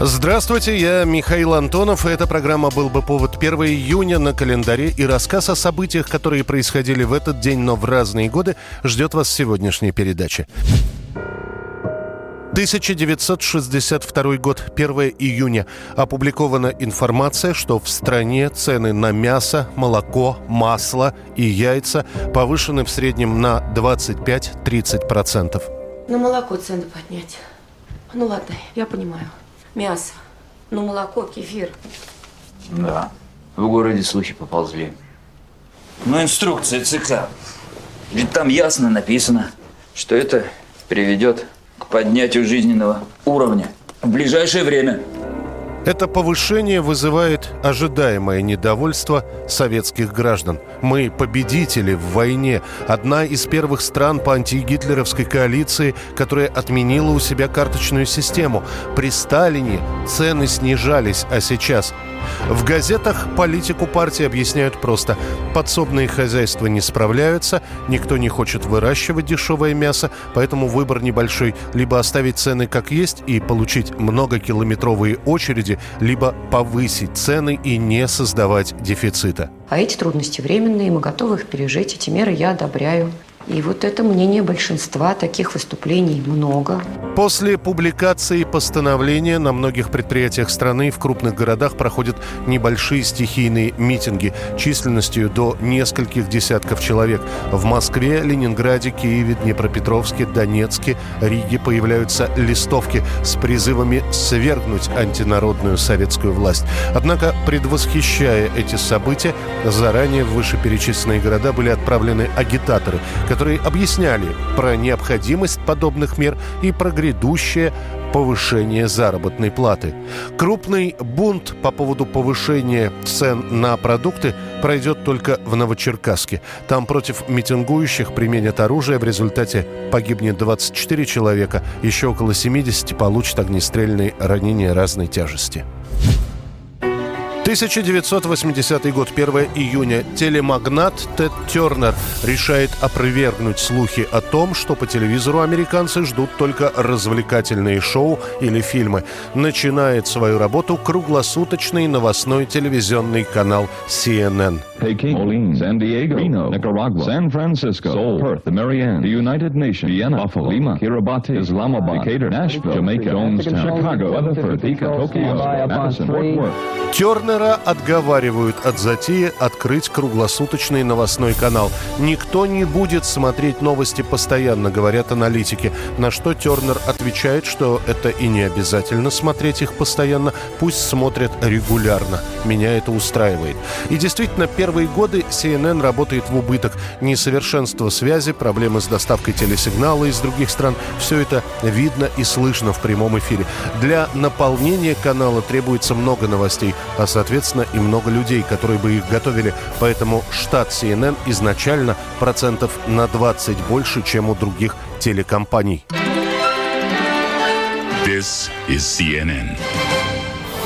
Здравствуйте, я Михаил Антонов, и эта программа «Был бы повод» 1 июня на календаре, и рассказ о событиях, которые происходили в этот день, но в разные годы, ждет вас в сегодняшней передаче. 1962 год, 1 июня. Опубликована информация, что в стране цены на мясо, молоко, масло и яйца повышены в среднем на 25-30%. На молоко цены поднять. Ну ладно, я понимаю. Мясо. Ну молоко, кефир. Да, в городе слухи поползли. Но инструкция ЦК. Ведь там ясно написано, что это приведет к поднятию жизненного уровня в ближайшее время. Это повышение вызывает ожидаемое недовольство советских граждан. Мы победители в войне. Одна из первых стран по антигитлеровской коалиции, которая отменила у себя карточную систему. При Сталине цены снижались, а сейчас в газетах политику партии объясняют просто. Подсобные хозяйства не справляются, никто не хочет выращивать дешевое мясо, поэтому выбор небольшой. Либо оставить цены как есть и получить многокилометровые очереди, либо повысить цены и не создавать дефицита. А эти трудности временные, мы готовы их пережить. Эти меры я одобряю. И вот это мнение большинства, таких выступлений много. После публикации постановления на многих предприятиях страны в крупных городах проходят небольшие стихийные митинги численностью до нескольких десятков человек. В Москве, Ленинграде, Киеве, Днепропетровске, Донецке, Риге появляются листовки с призывами свергнуть антинародную советскую власть. Однако, предвосхищая эти события, заранее в вышеперечисленные города были отправлены агитаторы, которые объясняли про необходимость подобных мер и про грядущее повышение заработной платы. Крупный бунт по поводу повышения цен на продукты пройдет только в Новочеркасске. Там против митингующих применят оружие. В результате погибнет 24 человека. Еще около 70 получат огнестрельные ранения разной тяжести. 1980 год, 1 июня. Телемагнат Тед Тернер решает опровергнуть слухи о том, что по телевизору американцы ждут только развлекательные шоу или фильмы. Начинает свою работу круглосуточный новостной телевизионный канал CNN. Peking, Orleans, San Diego, Reno, Nicaragua, San Francisco, Seoul, Perth, the Marianne, the United Nations, Vienna, Buffalo, Lima, Kiribati, Islamabad, Decatur, Nashville, Jamaica, Jonestown, Chicago, Weatherford, Topeka, Tokyo, Madison, Fort Worth. Тернера отговаривают от затеи открыть круглосуточный новостной канал. Никто не будет смотреть новости постоянно, говорят аналитики. На что Тернер отвечает, что это и не обязательно смотреть их постоянно, пусть смотрят регулярно. Меня это устраивает. И действительно, первые годы CNN работает в убыток. Несовершенство связи, проблемы с доставкой телесигнала из других стран – все это видно и слышно в прямом эфире. Для наполнения канала требуется много новостей, а соответственно и много людей, которые бы их готовили. Поэтому штат CNN изначально процентов на 20 больше, чем у других телекомпаний. This is CNN.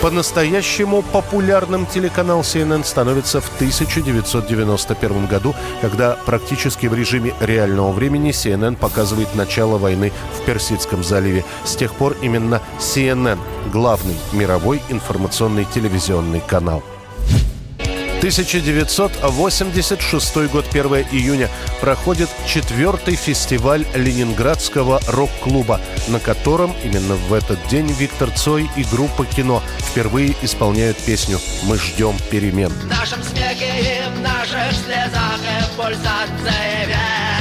По-настоящему популярным телеканал CNN становится в 1991 году, когда практически в режиме реального времени CNN показывает начало войны в Персидском заливе. С тех пор именно CNN – главный мировой информационный телевизионный канал. 1986 год, 1 июня, проходит четвертый фестиваль Ленинградского рок-клуба, на котором именно в этот день Виктор Цой и группа «Кино» впервые исполняют песню «Мы ждем перемен». В нашем смехе и в наших слезах и пульсации перемен.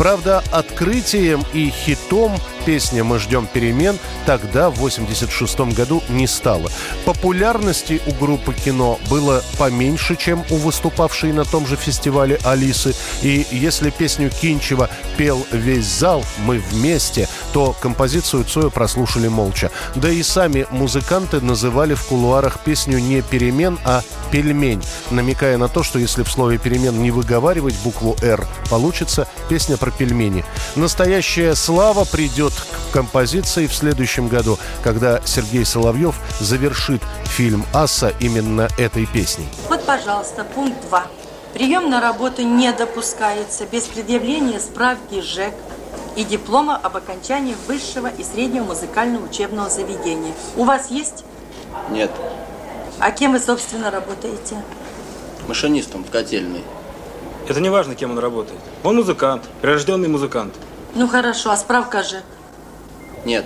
Правда, открытием и хитом песня «Мы ждем перемен» тогда, в 86 году, не стала. Популярности у группы кино было поменьше, чем у выступавшей на том же фестивале Алисы. И если песню Кинчева пел весь зал «Мы вместе», то композицию Цоя прослушали молча. Да и сами музыканты называли в кулуарах песню не «Перемен», а «Пельмень», намекая на то, что если в слове «перемен» не выговаривать букву «Р», получится песня про пельмени. Настоящая слава придет к композиции в следующем году, когда Сергей Соловьев завершит фильм «Аса» именно этой песней. Вот, пожалуйста, пункт 2. Прием на работу не допускается без предъявления справки ЖЭК и диплома об окончании высшего и среднего музыкального учебного заведения. У вас есть? Нет, А кем вы, собственно, работаете? машинистом в котельной. Это не важно, кем он работает. Он музыкант, прирожденный музыкант. Ну хорошо, а справка ЖЭК? Нет,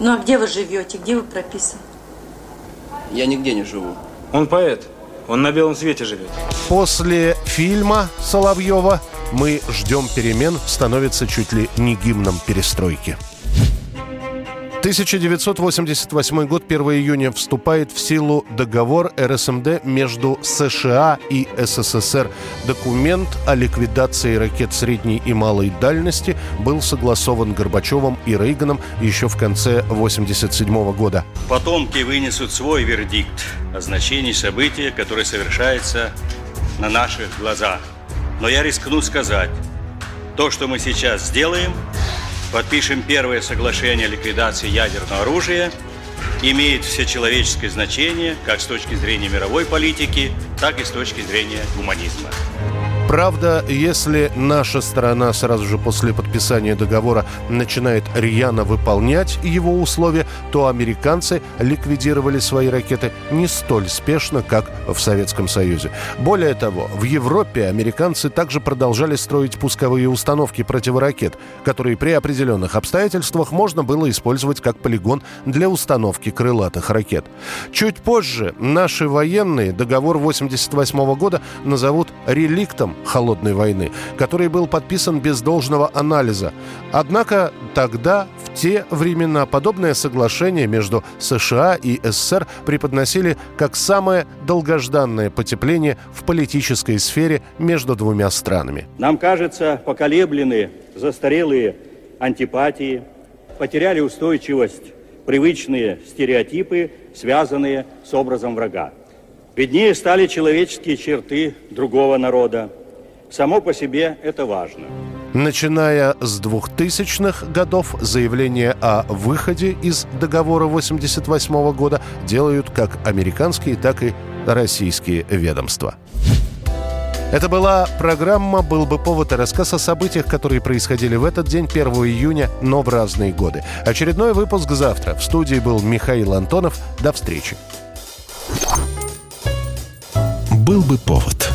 Ну а где вы живете? Где вы прописаны? я нигде не живу. Он поэт. Он на белом свете живет. После фильма Соловьева «Мы ждем перемен» становится чуть ли не гимном перестройки. 1988 год, 1 июня, вступает в силу договор РСМД между США и СССР. Документ о ликвидации ракет средней и малой дальности был согласован Горбачевым и Рейганом еще в конце 1987 года. Потомки вынесут свой вердикт о значении события, которое совершается на наших глазах. Но я рискну сказать, то, что мы сейчас сделаем, подпишем первое соглашение о ликвидации ядерного оружия, имеет всечеловеческое значение как с точки зрения мировой политики, так и с точки зрения гуманизма. Правда, если наша сторона сразу же после подписания договора начинает рьяно выполнять его условия, то американцы ликвидировали свои ракеты не столь спешно, как в Советском Союзе. Более того, в Европе американцы также продолжали строить пусковые установки противоракет, которые при определенных обстоятельствах можно было использовать как полигон для установки крылатых ракет. Чуть позже наши военные договор 1988 года назовут реликтом холодной войны, который был подписан без должного анализа. Однако тогда, в те времена, подобное соглашение между США и СССР преподносили как самое долгожданное потепление в политической сфере между двумя странами. Нам кажется, поколебленные, застарелые антипатии потеряли устойчивость, привычные стереотипы, связанные с образом врага. Виднее стали человеческие черты другого народа. Само по себе это важно. Начиная с 2000-х годов заявления о выходе из договора 1988 года делают как американские, так и российские ведомства. Это была программа «Был бы повод» и рассказ о событиях, которые происходили в этот день, 1 июня, но в разные годы. Очередной выпуск завтра. В студии был Михаил Антонов. До встречи. «Был бы повод»